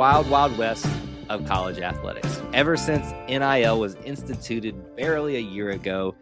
Wild, wild west of college athletics. Ever since NIL was instituted barely a year ago,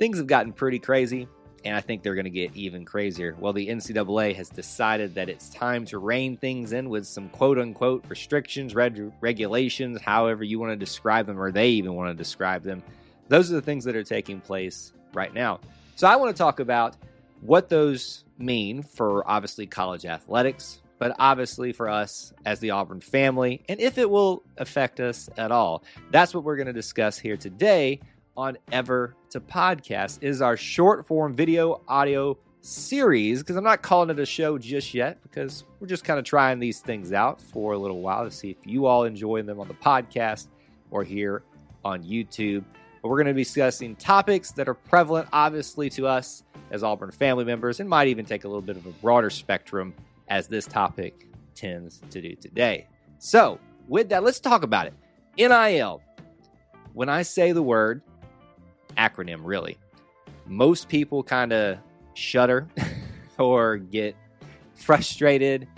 things have gotten pretty crazy, and I think they're going to get even crazier. Well, the NCAA has decided that it's time to rein things in with some quote unquote restrictions, reg- regulations, however you want to describe them, or they even want to describe them. Those are the things that are taking place right now. So I want to talk about what those mean for obviously college athletics, but obviously for us as the Auburn family, and if it will affect us at all. That's what we're going to discuss here today on Ever to Podcast. Is our short form video audio series because I'm not calling it a show just yet because we're just kind of trying these things out for a little while to see if you all enjoy them on the podcast or here on YouTube. But we're going to be discussing topics that are prevalent, obviously, to us as Auburn family members, and might even take a little bit of a broader spectrum as this topic tends to do today. So, with that, let's talk about it. NIL. When I say the word, acronym really, most people kind of shudder or get frustrated.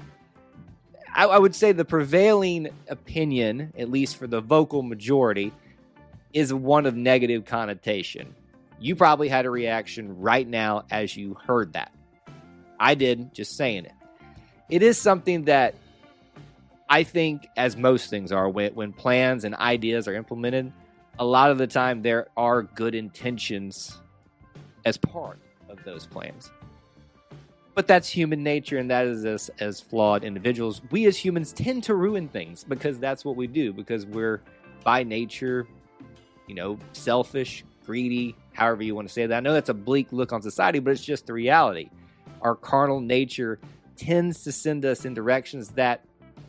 I, I would say the prevailing opinion, at least for the vocal majority, is one of negative connotation. You probably had a reaction right now as you heard that. I did, just saying it. It is something that I think, as most things are, when, when plans and ideas are implemented, a lot of the time there are good intentions as part of those plans. But that's human nature, and that is us as flawed individuals. We as humans tend to ruin things because that's what we do, because we're by nature you know, selfish, greedy, however you want to say that. I know that's a bleak look on society, but it's just the reality. Our carnal nature tends to send us in directions that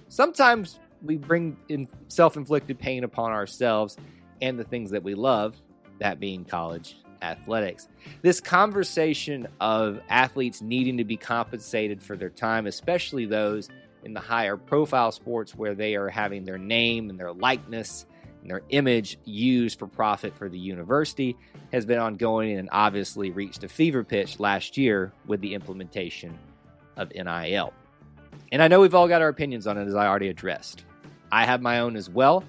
sometimes we bring in self-inflicted pain upon ourselves and the things that we love, that being college athletics. This conversation of athletes needing to be compensated for their time, especially those in the higher profile sports where they are having their name and their likeness and their image used for profit for the university has been ongoing and obviously reached a fever pitch last year with the implementation of NIL. And I know we've all got our opinions on it, as I already addressed. I have my own as well,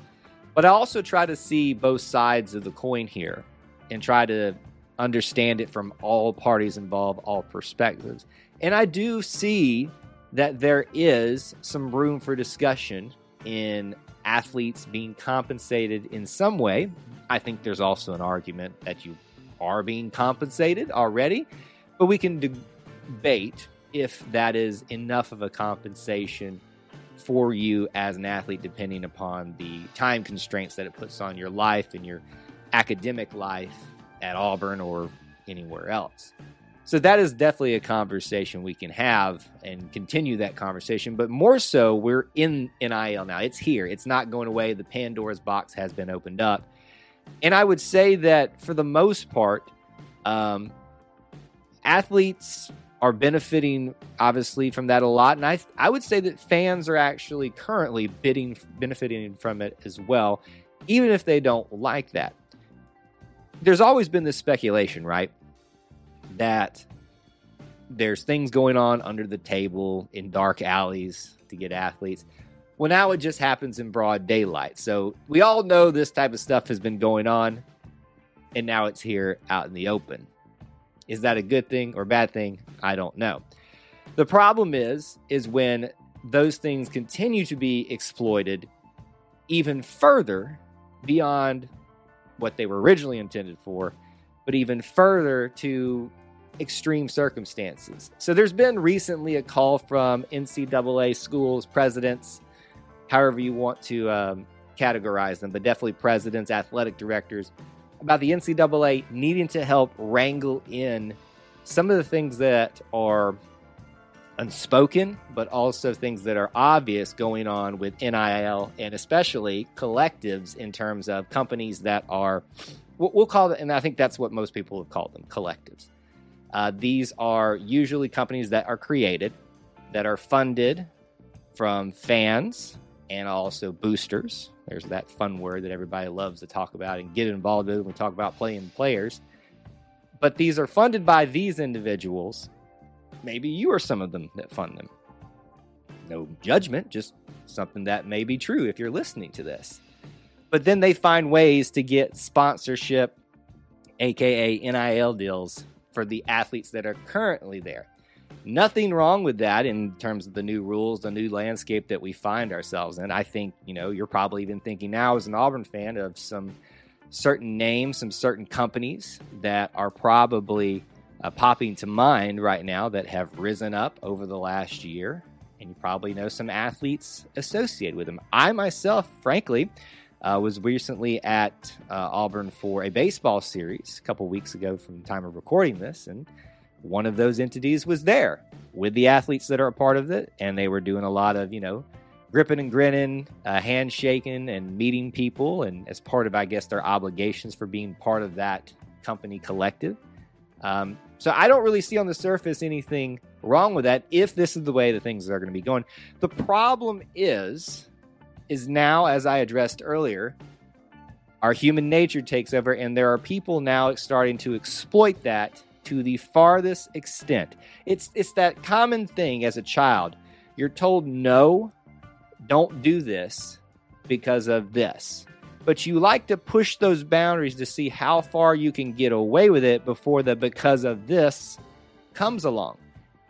but I also try to see both sides of the coin here and try to understand it from all parties involved, all perspectives. And I do see that there is some room for discussion in athletes being compensated in some way. I think there's also an argument that you are being compensated already, but we can debate if that is enough of a compensation for you as an athlete, depending upon the time constraints that it puts on your life and your academic life at Auburn or anywhere else. So that is definitely a conversation we can have and continue that conversation. But more so, we're in NIL now. It's here. It's not going away. The Pandora's box has been opened up. And I would say that for the most part, um, athletes are benefiting obviously from that a lot. And I, I would say that fans are actually currently bidding, benefiting from it as well, even if they don't like that. There's always been this speculation, right? that there's things going on under the table in dark alleys to get athletes. Well, now it just happens in broad daylight. So we all know this type of stuff has been going on, and now it's here out in the open. Is that a good thing or bad thing? I don't know. The problem is, is when those things continue to be exploited even further beyond what they were originally intended for, but even further to extreme circumstances. So there's been recently a call from NCAA schools, presidents, however you want to um, categorize them, but definitely presidents, athletic directors, about the NCAA needing to help wrangle in some of the things that are unspoken, but also things that are obvious going on with NIL and especially collectives in terms of companies that are, we'll call it, and I think that's what most people have called them collectives. Uh, these are usually companies that are created, that are funded from fans and also boosters. There's that fun word that everybody loves to talk about and get involved with when we talk about playing players. But these are funded by these individuals maybe you are some of them that fund them. No judgment, just something that may be true if you're listening to this. But then they find ways to get sponsorship, aka NIL deals, for the athletes that are currently there. Nothing wrong with that in terms of the new rules, the new landscape that we find ourselves in. I think, you know, you're probably even thinking now as an Auburn fan of some certain names, some certain companies that are probably uh, popping to mind right now that have risen up over the last year. And you probably know some athletes associated with them. I myself, frankly, uh, was recently at uh, Auburn for a baseball series a couple weeks ago from the time of recording this. And one of those entities was there with the athletes that are a part of it. And they were doing a lot of, you know, gripping and grinning, uh, handshaking, and meeting people. And as part of, I guess, their obligations for being part of that company collective. Um, so I don't really see on the surface anything wrong with that if this is the way the things are going to be going. The problem is, is now, as I addressed earlier, our human nature takes over, and there are people now starting to exploit that to the farthest extent. It's it's that common thing as a child. You're told no, don't do this because of this but you like to push those boundaries to see how far you can get away with it before the because of this comes along.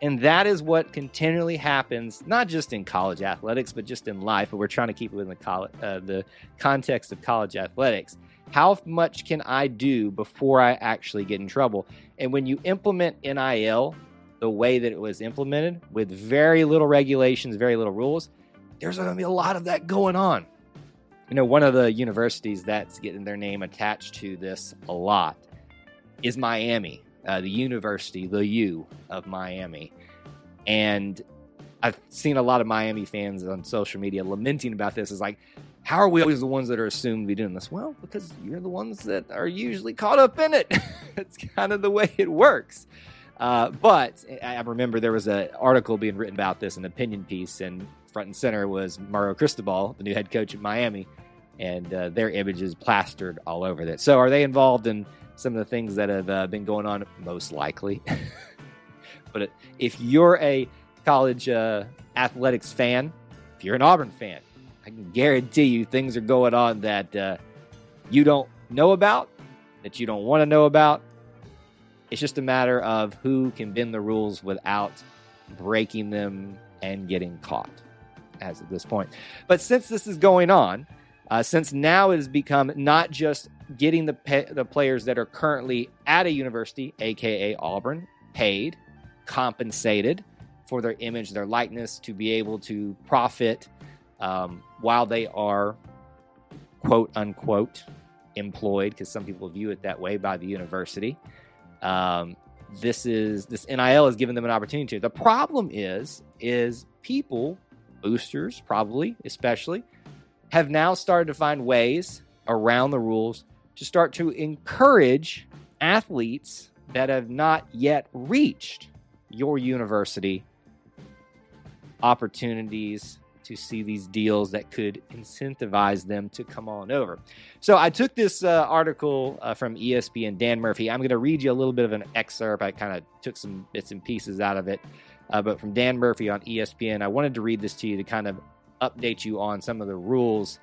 And that is what continually happens, not just in college athletics, but just in life. But we're trying to keep it within the, college, uh, the context of college athletics. How much can I do before I actually get in trouble? And when you implement NIL the way that it was implemented, with very little regulations, very little rules, there's going to be a lot of that going on you know, one of the universities that's getting their name attached to this a lot is Miami, uh, the University, the U of Miami. And I've seen a lot of Miami fans on social media lamenting about this. Is like, how are we always the ones that are assumed to be doing this? Well, because you're the ones that are usually caught up in it. it's kind of the way it works. Uh, but I remember there was an article being written about this, an opinion piece, and front and center was Mario Cristobal, the new head coach at Miami, and uh, their images plastered all over it. So, are they involved in some of the things that have uh, been going on? Most likely. but if you're a college uh, athletics fan, if you're an Auburn fan, I can guarantee you things are going on that uh, you don't know about, that you don't want to know about. It's just a matter of who can bend the rules without breaking them and getting caught as at this point. But since this is going on, uh, since now it has become not just getting the pay, the players that are currently at a university, aka Auburn, paid, compensated for their image, their likeness, to be able to profit um, while they are quote unquote employed, because some people view it that way by the university. Um, this is this NIL has given them an opportunity to. The problem is, is people boosters, probably, especially, have now started to find ways around the rules to start to encourage athletes that have not yet reached your university opportunities to see these deals that could incentivize them to come on over. So I took this uh, article uh, from ESPN, Dan Murphy. I'm going to read you a little bit of an excerpt. I kind of took some bits and pieces out of it uh, but from Dan Murphy on ESPN. I wanted to read this to you to kind of update you on some of the rules,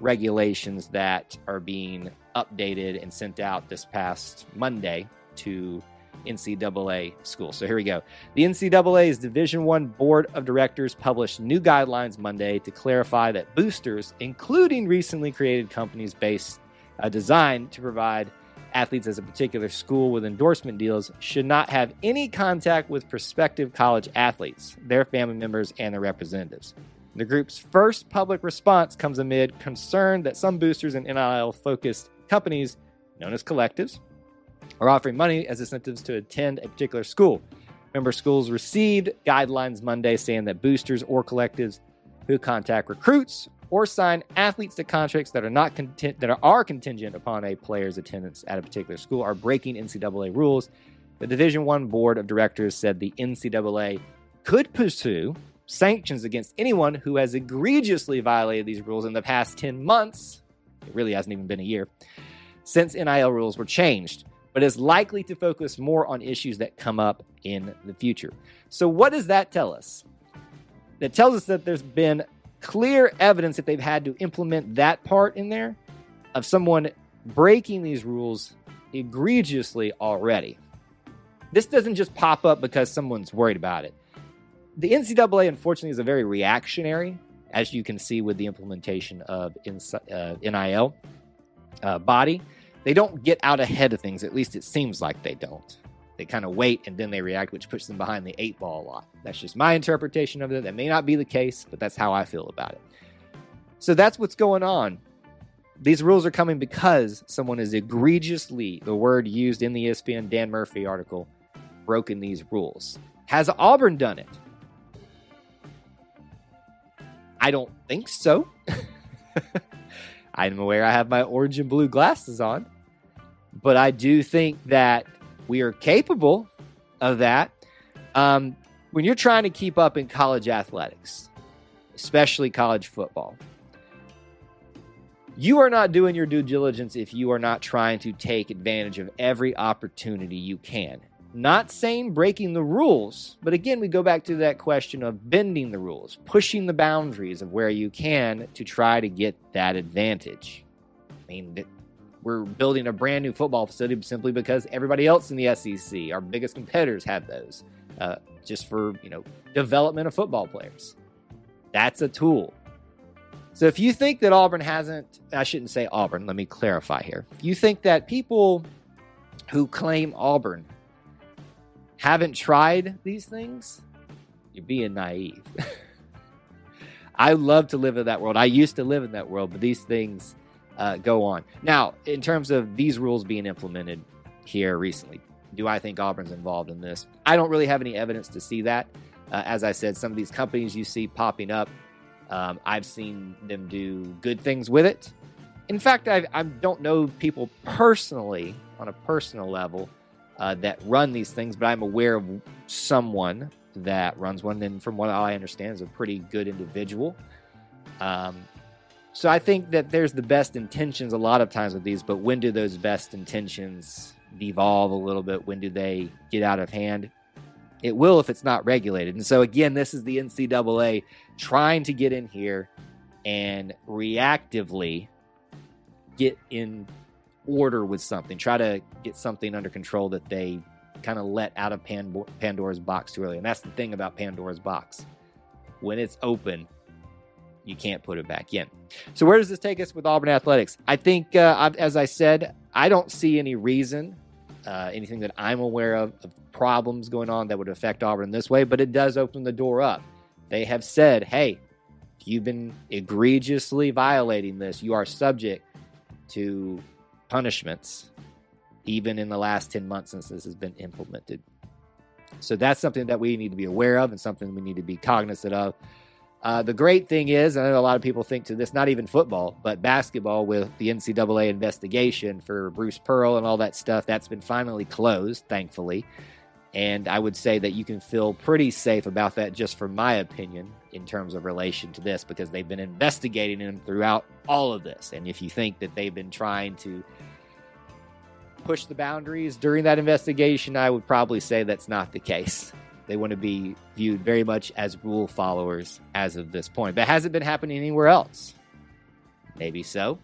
regulations that are being updated and sent out this past Monday to NCAA school. So here we go. The NCAA's Division One Board of Directors published new guidelines Monday to clarify that boosters, including recently created companies based uh, designed to provide athletes as a particular school with endorsement deals should not have any contact with prospective college athletes, their family members, and their representatives. The group's first public response comes amid concern that some boosters and NIL focused companies, known as collectives, are offering money as incentives to attend a particular school. Member schools received guidelines Monday saying that boosters or collectives who contact recruits or sign athletes to contracts that are not content, that are contingent upon a player's attendance at a particular school are breaking NCAA rules. The Division One board of directors said the NCAA could pursue sanctions against anyone who has egregiously violated these rules in the past 10 months. It really hasn't even been a year since NIL rules were changed, but is likely to focus more on issues that come up in the future. So, what does that tell us? That tells us that there's been clear evidence that they've had to implement that part in there of someone breaking these rules egregiously already. This doesn't just pop up because someone's worried about it the NCAA, unfortunately, is a very reactionary, as you can see with the implementation of NIL uh, uh, body. They don't get out ahead of things. At least it seems like they don't. They kind of wait and then they react, which puts them behind the eight ball a lot. That's just my interpretation of it. That may not be the case, but that's how I feel about it. So that's what's going on. These rules are coming because someone is egregiously, the word used in the ESPN Dan Murphy article, broken these rules. Has Auburn done it? I don't think so. I'm aware I have my orange and blue glasses on, but I do think that we are capable of that. Um, when you're trying to keep up in college athletics, especially college football, you are not doing your due diligence if you are not trying to take advantage of every opportunity you can. Not saying breaking the rules, but again, we go back to that question of bending the rules, pushing the boundaries of where you can to try to get that advantage. I mean, we're building a brand new football facility simply because everybody else in the SEC, our biggest competitors, have those, uh, just for you know development of football players. That's a tool. So if you think that Auburn hasn't, I shouldn't say Auburn. Let me clarify here. If you think that people who claim Auburn haven't tried these things, you're being naive. I love to live in that world. I used to live in that world, but these things uh, go on. Now, in terms of these rules being implemented here recently, do I think Auburn's involved in this? I don't really have any evidence to see that. Uh, as I said, some of these companies you see popping up, um, I've seen them do good things with it. In fact, I, I don't know people personally on a personal level uh, that run these things, but I'm aware of someone that runs one, and from what I understand, is a pretty good individual. Um, so I think that there's the best intentions a lot of times with these, but when do those best intentions devolve a little bit? When do they get out of hand? It will if it's not regulated. And so again, this is the NCAA trying to get in here and reactively get in order with something, try to get something under control that they kind of let out of Pandora's box too early. And that's the thing about Pandora's box. When it's open, you can't put it back in. So, where does this take us with Auburn athletics? I think, uh, as I said, I don't see any reason, uh, anything that I'm aware of, of problems going on that would affect Auburn this way, but it does open the door up. They have said, hey, you've been egregiously violating this, you are subject to punishments, even in the last 10 months since this has been implemented. So that's something that we need to be aware of and something we need to be cognizant of. Uh, the great thing is, I know a lot of people think to this, not even football, but basketball with the NCAA investigation for Bruce Pearl and all that stuff, that's been finally closed, thankfully. And I would say that you can feel pretty safe about that, just from my opinion, in terms of relation to this, because they've been investigating him throughout all of this. And if you think that they've been trying to push the boundaries during that investigation, I would probably say that's not the case. They want to be viewed very much as rule followers as of this point. But has it been happening anywhere else? Maybe so.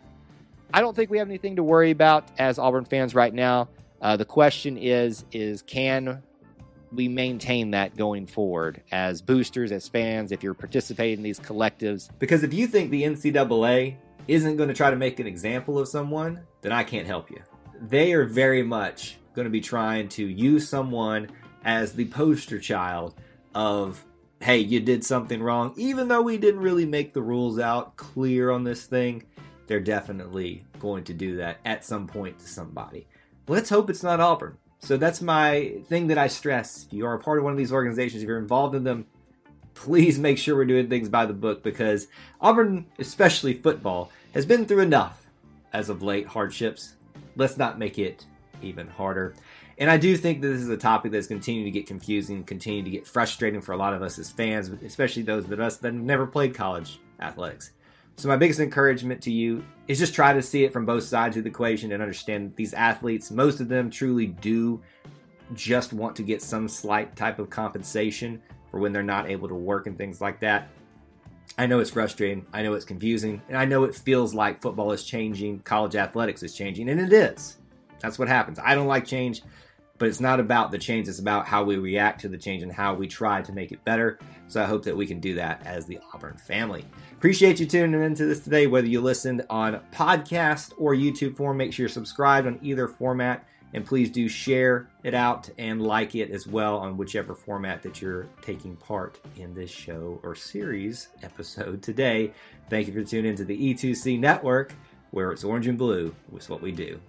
I don't think we have anything to worry about as Auburn fans right now. Uh, the question is: is can we maintain that going forward as boosters, as fans, if you're participating in these collectives? Because if you think the NCAA isn't going to try to make an example of someone, then I can't help you they are very much going to be trying to use someone as the poster child of hey you did something wrong even though we didn't really make the rules out clear on this thing they're definitely going to do that at some point to somebody let's hope it's not Auburn. So that's my thing that I stress. If you are a part of one of these organizations, if you're involved in them, please make sure we're doing things by the book because Auburn, especially football, has been through enough as of late hardships. Let's not make it even harder. And I do think that this is a topic that's continuing to get confusing, continue to get frustrating for a lot of us as fans, especially those of us that have never played college athletics. So my biggest encouragement to you is just try to see it from both sides of the equation and understand these athletes, most of them truly do just want to get some slight type of compensation for when they're not able to work and things like that. I know it's frustrating. I know it's confusing. And I know it feels like football is changing, college athletics is changing, and it is. That's what happens. I don't like change, but it's not about the change. It's about how we react to the change and how we try to make it better. So I hope that we can do that as the Auburn family. Appreciate you tuning into this today, whether you listened on podcast or YouTube form. Make sure you're subscribed on either format. And please do share it out and like it as well on whichever format that you're taking part in this show or series episode today. Thank you for tuning into the E2C network, where it's orange and blue, is what we do.